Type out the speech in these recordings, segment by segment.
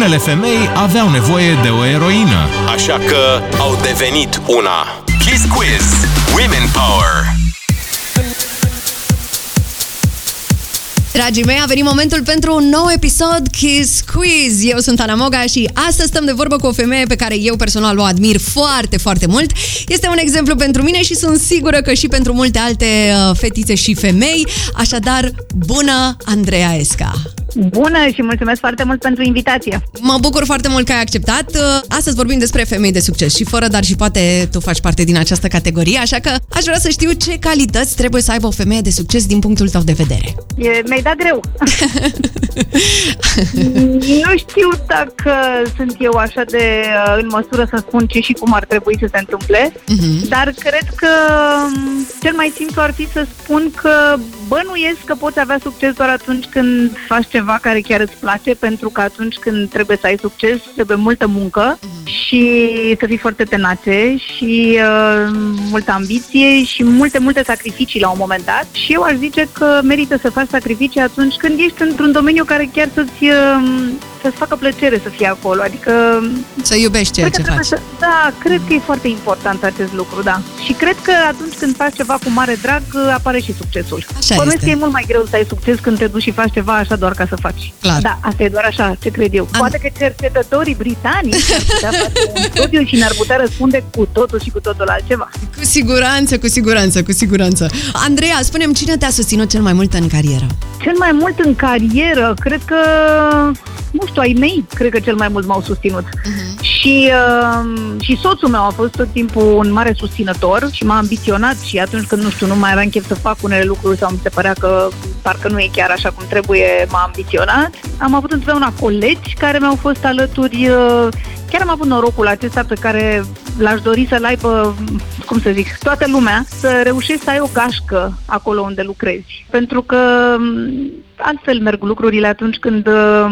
Unele femei aveau nevoie de o eroină, așa că au devenit una. Kiss Quiz. Women Power. Dragii mei, a venit momentul pentru un nou episod Kiss Quiz. Eu sunt Ana Moga și astăzi stăm de vorbă cu o femeie pe care eu personal o admir foarte, foarte mult. Este un exemplu pentru mine și sunt sigură că și pentru multe alte uh, fetițe și femei. Așadar, bună Andreea Esca! Bună și mulțumesc foarte mult pentru invitație. Mă bucur foarte mult că ai acceptat. Uh, Astăzi vorbim despre femei de succes și fără, dar și poate tu faci parte din această categorie, așa că aș vrea să știu ce calități trebuie să aibă o femeie de succes din punctul tău de vedere. E, mi-ai dat greu. nu știu dacă sunt eu așa de uh, în măsură să spun ce și cum ar trebui să se întâmple, Mhm. dar cred că um, cel mai simplu ar fi să spun că bănuiesc că poți avea succes doar atunci când faci ceva care chiar îți place, pentru că atunci când trebuie să ai succes, trebuie multă muncă și să fii foarte tenace și uh, multă ambiție și multe, multe sacrificii la un moment dat. Și eu aș zice că merită să faci sacrificii atunci când ești într-un domeniu care chiar să-ți, uh, să-ți facă plăcere să fii acolo. Adică Să iubești ceea Cred că ce trebuie faci. Să, da, cred că e foarte important acest lucru, da. Și cred că atunci când faci ceva cu mare drag, apare și succesul. Așa Bănuiesc este. că e mult mai greu să ai succes când te duci și faci ceva așa doar ca să faci. Clar. Da, asta e doar așa, ce cred eu. Am- Poate că cercetătorii britanici ar putea face un studiu și ne-ar putea răspunde cu totul și cu totul altceva. Cu siguranță, cu siguranță, cu siguranță. Andreea, spunem cine te-a susținut cel mai mult în carieră? Cel mai mult în carieră, cred că, nu știu, ai mei, cred că cel mai mult m-au susținut. Și, uh, și soțul meu a fost tot timpul un mare susținător și m-a ambiționat și atunci când, nu știu, nu mai aveam chef să fac unele lucruri sau mi se părea că parcă nu e chiar așa cum trebuie, m-a ambiționat. Am avut întotdeauna colegi care mi-au fost alături. uh, Chiar am avut norocul acesta pe care l-aș dori să-l aibă, cum să zic, toată lumea, să reușești să ai o gașcă acolo unde lucrezi. Pentru că m, altfel merg lucrurile atunci când uh,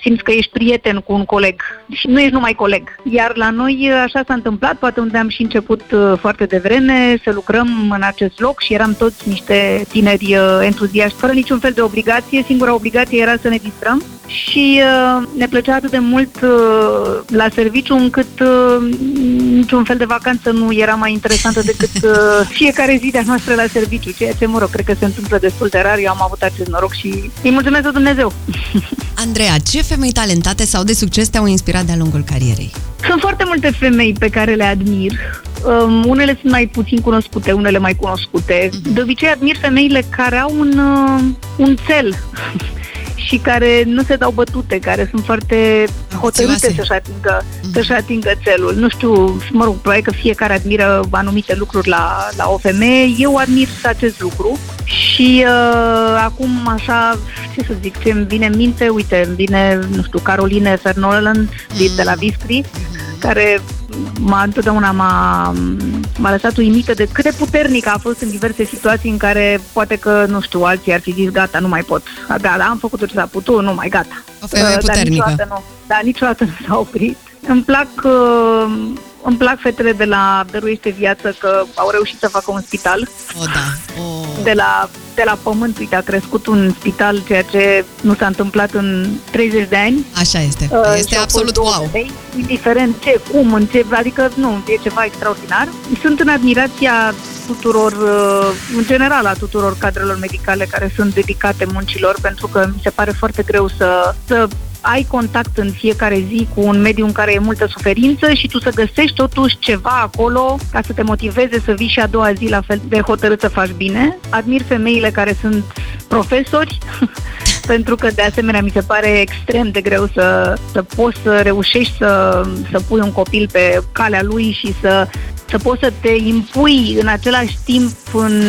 simți că ești prieten cu un coleg și nu ești numai coleg. Iar la noi uh, așa s-a întâmplat, poate unde am și început uh, foarte devreme să lucrăm în acest loc și eram toți niște tineri uh, entuziaști, fără niciun fel de obligație. Singura obligație era să ne distrăm și uh, ne plăcea atât de mult uh, la serviciu încât uh, niciun fel de vacanță nu era mai interesantă decât uh, fiecare zi de-a noastră la serviciu, ceea ce, mă rog, cred că se întâmplă destul de rar. Eu am avut acest noroc și îi mulțumesc lui Dumnezeu. Andreea, ce femei talentate sau de succes te-au inspirat de-a lungul carierei? Sunt foarte multe femei pe care le admir. Um, unele sunt mai puțin cunoscute, unele mai cunoscute. De obicei admir femeile care au un, uh, un cel și care nu se dau bătute, care sunt foarte hotărâte Ambițioase. să-și atingă, să-și atingă țelul. Nu știu, mă rog, probabil că fiecare admiră anumite lucruri la, la o femeie. Eu admir acest lucru și uh, acum așa, ce să zic, ce îmi vine în minte, uite, îmi vine, nu știu, Caroline Fernoland mm. de la Viscri, care m-a întotdeauna m-a, m-a lăsat uimită de cât de puternică a fost în diverse situații în care poate că, nu știu, alții ar fi zis gata, nu mai pot. Gata, am făcut tot ce s-a putut, nu mai gata. O femeie Uh, Dar puternică. niciodată nu, dar niciodată nu s-a oprit. Îmi plac, uh, îmi plac fetele de la Dăruiește Viață că au reușit să facă un spital O, da. O... de la, de la pământ. Uite, a crescut un spital, ceea ce nu s-a întâmplat în 30 de ani. Așa este. Uh, Este și au absolut fost două wow. femei, indiferent ce, cum, în ce, adică nu, e ceva extraordinar. Sunt în admirația tuturor, uh, în general a tuturor cadrelor medicale care sunt dedicate muncilor, pentru că mi se pare foarte greu să, să ai contact în fiecare zi cu un mediu în care e multă suferință și tu să găsești totuși ceva acolo ca să te motiveze să vii și a doua zi la fel de hotărât să faci bine. Admir femeile care sunt profesori, pentru că de asemenea mi se pare extrem de greu să, să poți să reușești să, să pui un copil pe calea lui și să să poți să te impui în același timp în,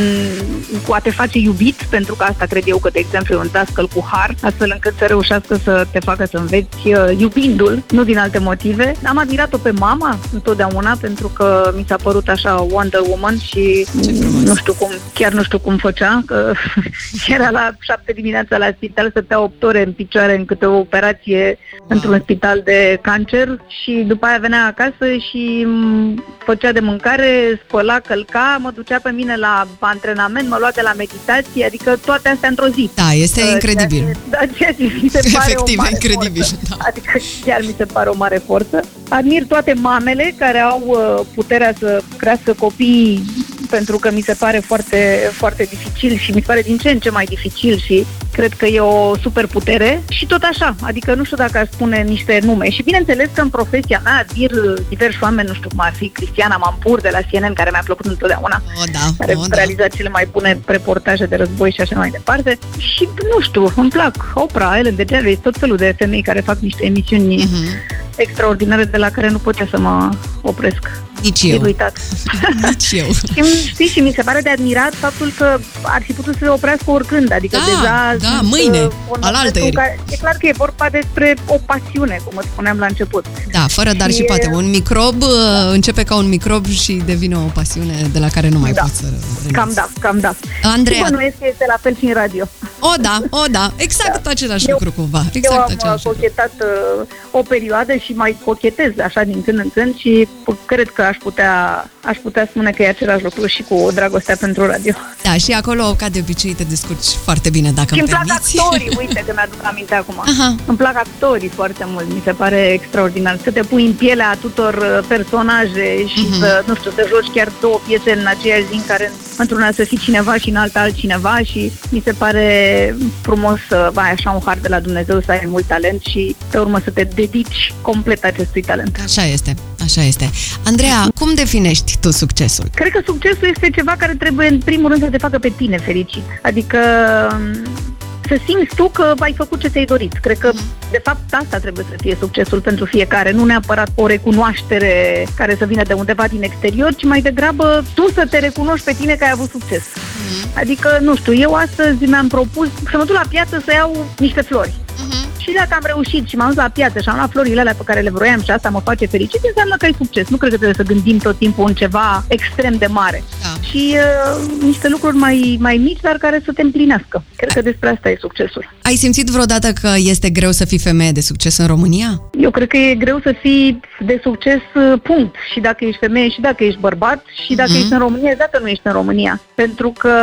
cu a te face iubit, pentru că asta cred eu că, de exemplu, e un dascăl cu har, astfel încât să reușească să te facă să înveți uh, iubindu-l, nu din alte motive. Am admirat-o pe mama întotdeauna, pentru că mi s-a părut așa Wonder Woman și Ce frumos. nu știu cum, chiar nu știu cum făcea, că era la șapte dimineața la spital, stătea 8 ore în picioare în câte o operație într-un spital de cancer și după aia venea acasă și m, făcea de mâncare, spăla, călca, mă ducea pe mine la la antrenament, mă lua de la meditație, adică toate astea într-o zi. Da, este Uh, incredibil. Ceea ce, da, ceea ce mi se pare Efectiv, o mare incredibil, Forță. da. Adică chiar mi se pare o mare forță. Admir toate mamele care au uh, puterea să crească copii pentru că mi se pare foarte, foarte dificil și mi se pare din ce în ce mai dificil și cred că e o superputere și tot așa, adică nu știu dacă aș spune niște nume și bineînțeles că în profesia mea admir diversi oameni, nu știu cum ar fi Cristiana Mampur de la CNN care mi-a plăcut întotdeauna O, da, care o, da. realiza cele mai bune reportaje de război și așa mai departe. Și, nu știu, îmi plac Oprah, Ellen DeGeneres, tot felul de femei care fac niște emisiuni Mhm. extraordinare de la care nu pot eu să mă opresc. Nici E eu. uitat. Nici eu. și, știi, și mi se pare de admirat faptul că ar fi putut să se oprească oricând. Adică Da, deja... da, sunt, mâine, uh, un alaltăieri. moment în care- E clar că e vorba despre o pasiune, cum îți spuneam la început. Da, fără dar și Și- poate. Un microb uh, începe ca un microb și devine o pasiune de la care nu mai Da. poți să renunți. Cam da, cam da. Andreea. Și bănuiesc că este la fel și în radio. O, da, o, da. Exact același Eu- lucru cumva. Eu Exact am uh, același lucru. cochetat uh, o perioadă și mai cochetez așa din când în când și p- cred că aș putea, aș putea spune că e același lucru și cu dragostea pentru radio. Da, și acolo, ca de obicei, te descurci foarte bine, dacă Și îmi îmi plac permiți. actorii, uite că mi-aduc aminte acum. Aha. Îmi plac actorii foarte mult, mi se pare extraordinar. Să te pui în pielea tuturor uh, personaje și Mhm. să, nu știu, să joci chiar două piese în aceeași zi în care într-una să fii cineva și în alta altcineva și mi se pare frumos să ai așa un har de la Dumnezeu, să ai mult talent și pe urmă să te dedici complet acestui talent. Așa este, așa este. Andreea, cum definești tu succesul? Cred că succesul este ceva care trebuie în primul rând să te facă pe tine fericit. Adică să simți tu că ai făcut ce ți-ai dorit. Cred că, de fapt, asta trebuie să fie succesul pentru fiecare, nu neapărat o recunoaștere care să vină de undeva din exterior, ci mai degrabă tu să te recunoști pe tine că ai avut succes. Adică, nu știu, eu astăzi mi-am propus să mă duc la piață să iau niște flori. Și dacă am reușit și m-am dus la piață și am luat florile alea pe care le vroiam și asta mă face fericit, înseamnă că ai succes. Nu cred că trebuie să gândim tot timpul în ceva extrem de mare. Da. Și uh, niște lucruri mai, mai mici, dar care să te împlinească. Cred că despre asta e succesul. Ai simțit vreodată că este greu să fii femeie de succes în România? Eu cred că e greu să fii de succes, uh, punct. Și dacă ești femeie, și dacă ești bărbat, și dacă Mhm. ești în România, și dacă nu ești în România. Pentru că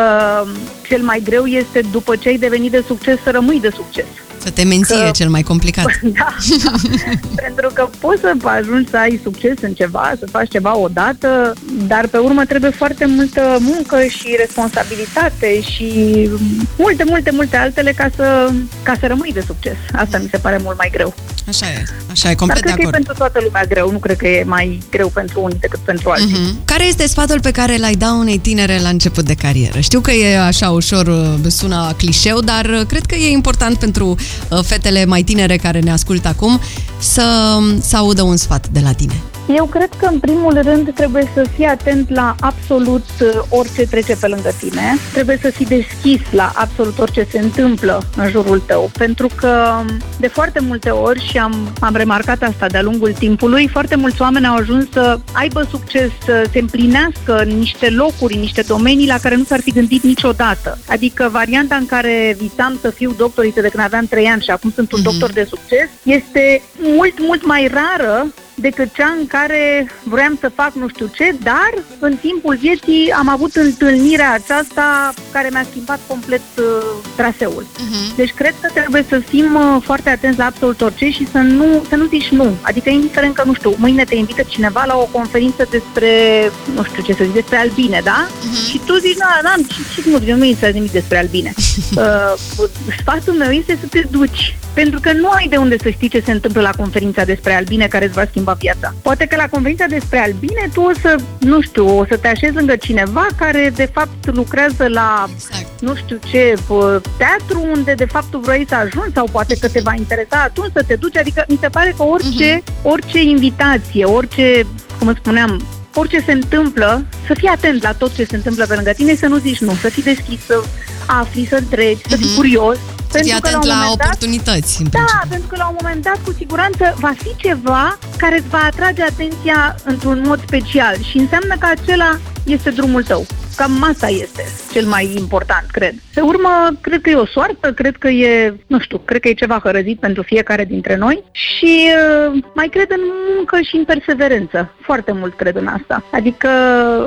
um, cel mai greu este, după ce ai devenit de succes, să rămâi de succes. Să te menții Că- e cel mai complicat. Da, da. pentru că poți să ajungi să ai succes în ceva, să faci ceva odată, dar pe urmă trebuie foarte multă muncă și responsabilitate și multe, multe, multe altele ca să, ca să rămâi de succes. Asta mi se pare mult mai greu. Așa e, așa e, Dar complet de cred că e acord. pentru toată lumea greu, nu cred că e mai greu pentru unii decât pentru alții. Mhm. Care este sfatul pe care l-ai da unei tinere la început de carieră? Știu că e așa ușor, uh, sună clișeu, dar uh, cred că e important pentru uh, fetele mai tinere care ne ascultă acum să, să audă un sfat de la tine. Eu cred că, în primul rând, trebuie să fii atent la absolut uh, orice trece pe lângă tine. Trebuie să fii deschis la absolut orice se întâmplă în jurul tău. Pentru că, de foarte multe ori, și am, am remarcat asta de-a lungul timpului, foarte mulți oameni au ajuns să aibă succes, să se împlinească în niște locuri, în niște domenii la care nu s-ar fi gândit niciodată. Adică varianta în care visam să fiu doctor de când aveam 3 ani și acum sunt un Mhm. doctor de succes este mult, mult mai rară decât cea în care vroiam să fac nu știu ce, dar în timpul vieții am avut întâlnirea aceasta care mi-a schimbat complet uh, traseul. Deci cred că trebuie să fim uh, foarte atenți la absolut orice și să nu, să nu zici nu. Adică indiferent că, nu știu, mâine te invită cineva la o conferință despre, nu știu ce să zic, despre albine, da? Și tu zici, nu, n-am, și, și nu, eu nu înțeleg nimic despre albine. uh, sfatul meu este să te duci. Pentru că nu ai de unde să știi ce se întâmplă la conferința despre albine care îți va schimba viața. Poate că la conferința despre albine tu o să, nu știu, o să te așezi lângă cineva care de fapt lucrează la Exact. nu știu ce, pă, teatru unde de fapt tu vrei să ajungi sau poate că te va interesa atunci să te duci. Adică mi se pare că orice, orice invitație, orice, cum îți spuneam, orice se întâmplă, să fii atent la tot ce se întâmplă pe lângă tine, să nu zici nu, să fii deschis, să afli, să întrebi, să fii Mhm. curios. Să fii Pentru că atent la un la moment dat, oportunități. în da, principiu. pentru că la un moment dat, cu siguranță, va fi ceva care îți va atrage atenția într-un mod special și înseamnă că acela este drumul tău. cam asta este cel mai important, cred. Pe urmă, cred că e o soartă, cred că e, nu știu, cred că e ceva hărăzit pentru fiecare dintre noi și uh, mai cred în muncă și în perseverență. Foarte mult cred în asta. Adică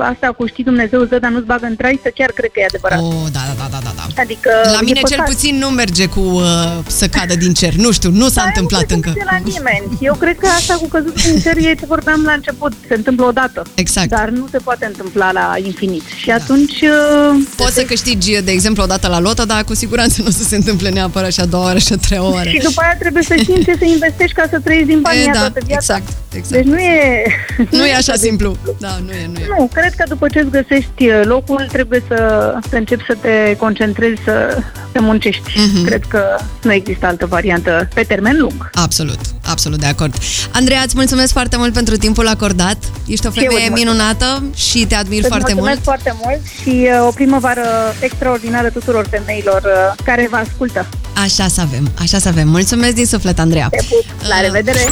asta cu știi Dumnezeu ză, dar nu-ți bagă în trai, să chiar cred că e adevărat. Oh, da, da, da, da, da. Adică La mine cel puțin nu merge cu uh, să cadă din cer. Nu știu, nu s-a Dar întâmplat nu încă. cred că la nimeni. Eu cred că asta cu căzut din cer e ce vorbeam la început. Se întâmplă odată. Exact. Dar nu se poate întâmpla la infinit. Și atunci... uh, Poți să câștigi, de exemplu, o dată la lotă, dar cu siguranță nu o să se întâmple neapărat și a doua oră și a treia oară. Și după aia trebuie să știi în ce să investești ca să trăiești din banii E, aia da, toată viața. exact, exact. Deci nu e... Nu e așa de- simplu. Da, nu e, nu e. Nu, cred că după ce îți găsești uh, locul, trebuie să, să începi să te concentrezi, să, să muncești. Mhm. Cred că nu există altă variantă pe termen lung. Absolut, absolut de acord. Andreea, îți mulțumesc foarte mult pentru timpul acordat. Ești o Și eu femeie îți mulțumesc. minunată și te admir Îți foarte mulțumesc mult. foarte mult și uh, o primăvară extraordinară tuturor femeilor uh, care vă ascultă. Așa să avem, așa să avem. Mulțumesc din suflet, Andreea. Te pup. La Uh, revedere!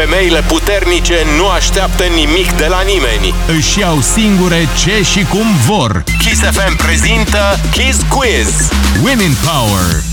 Femeile puternice nu așteaptă nimic de la nimeni. Își iau singure ce și cum vor. Kiss FM prezintă Kiss Quiz. Women Power.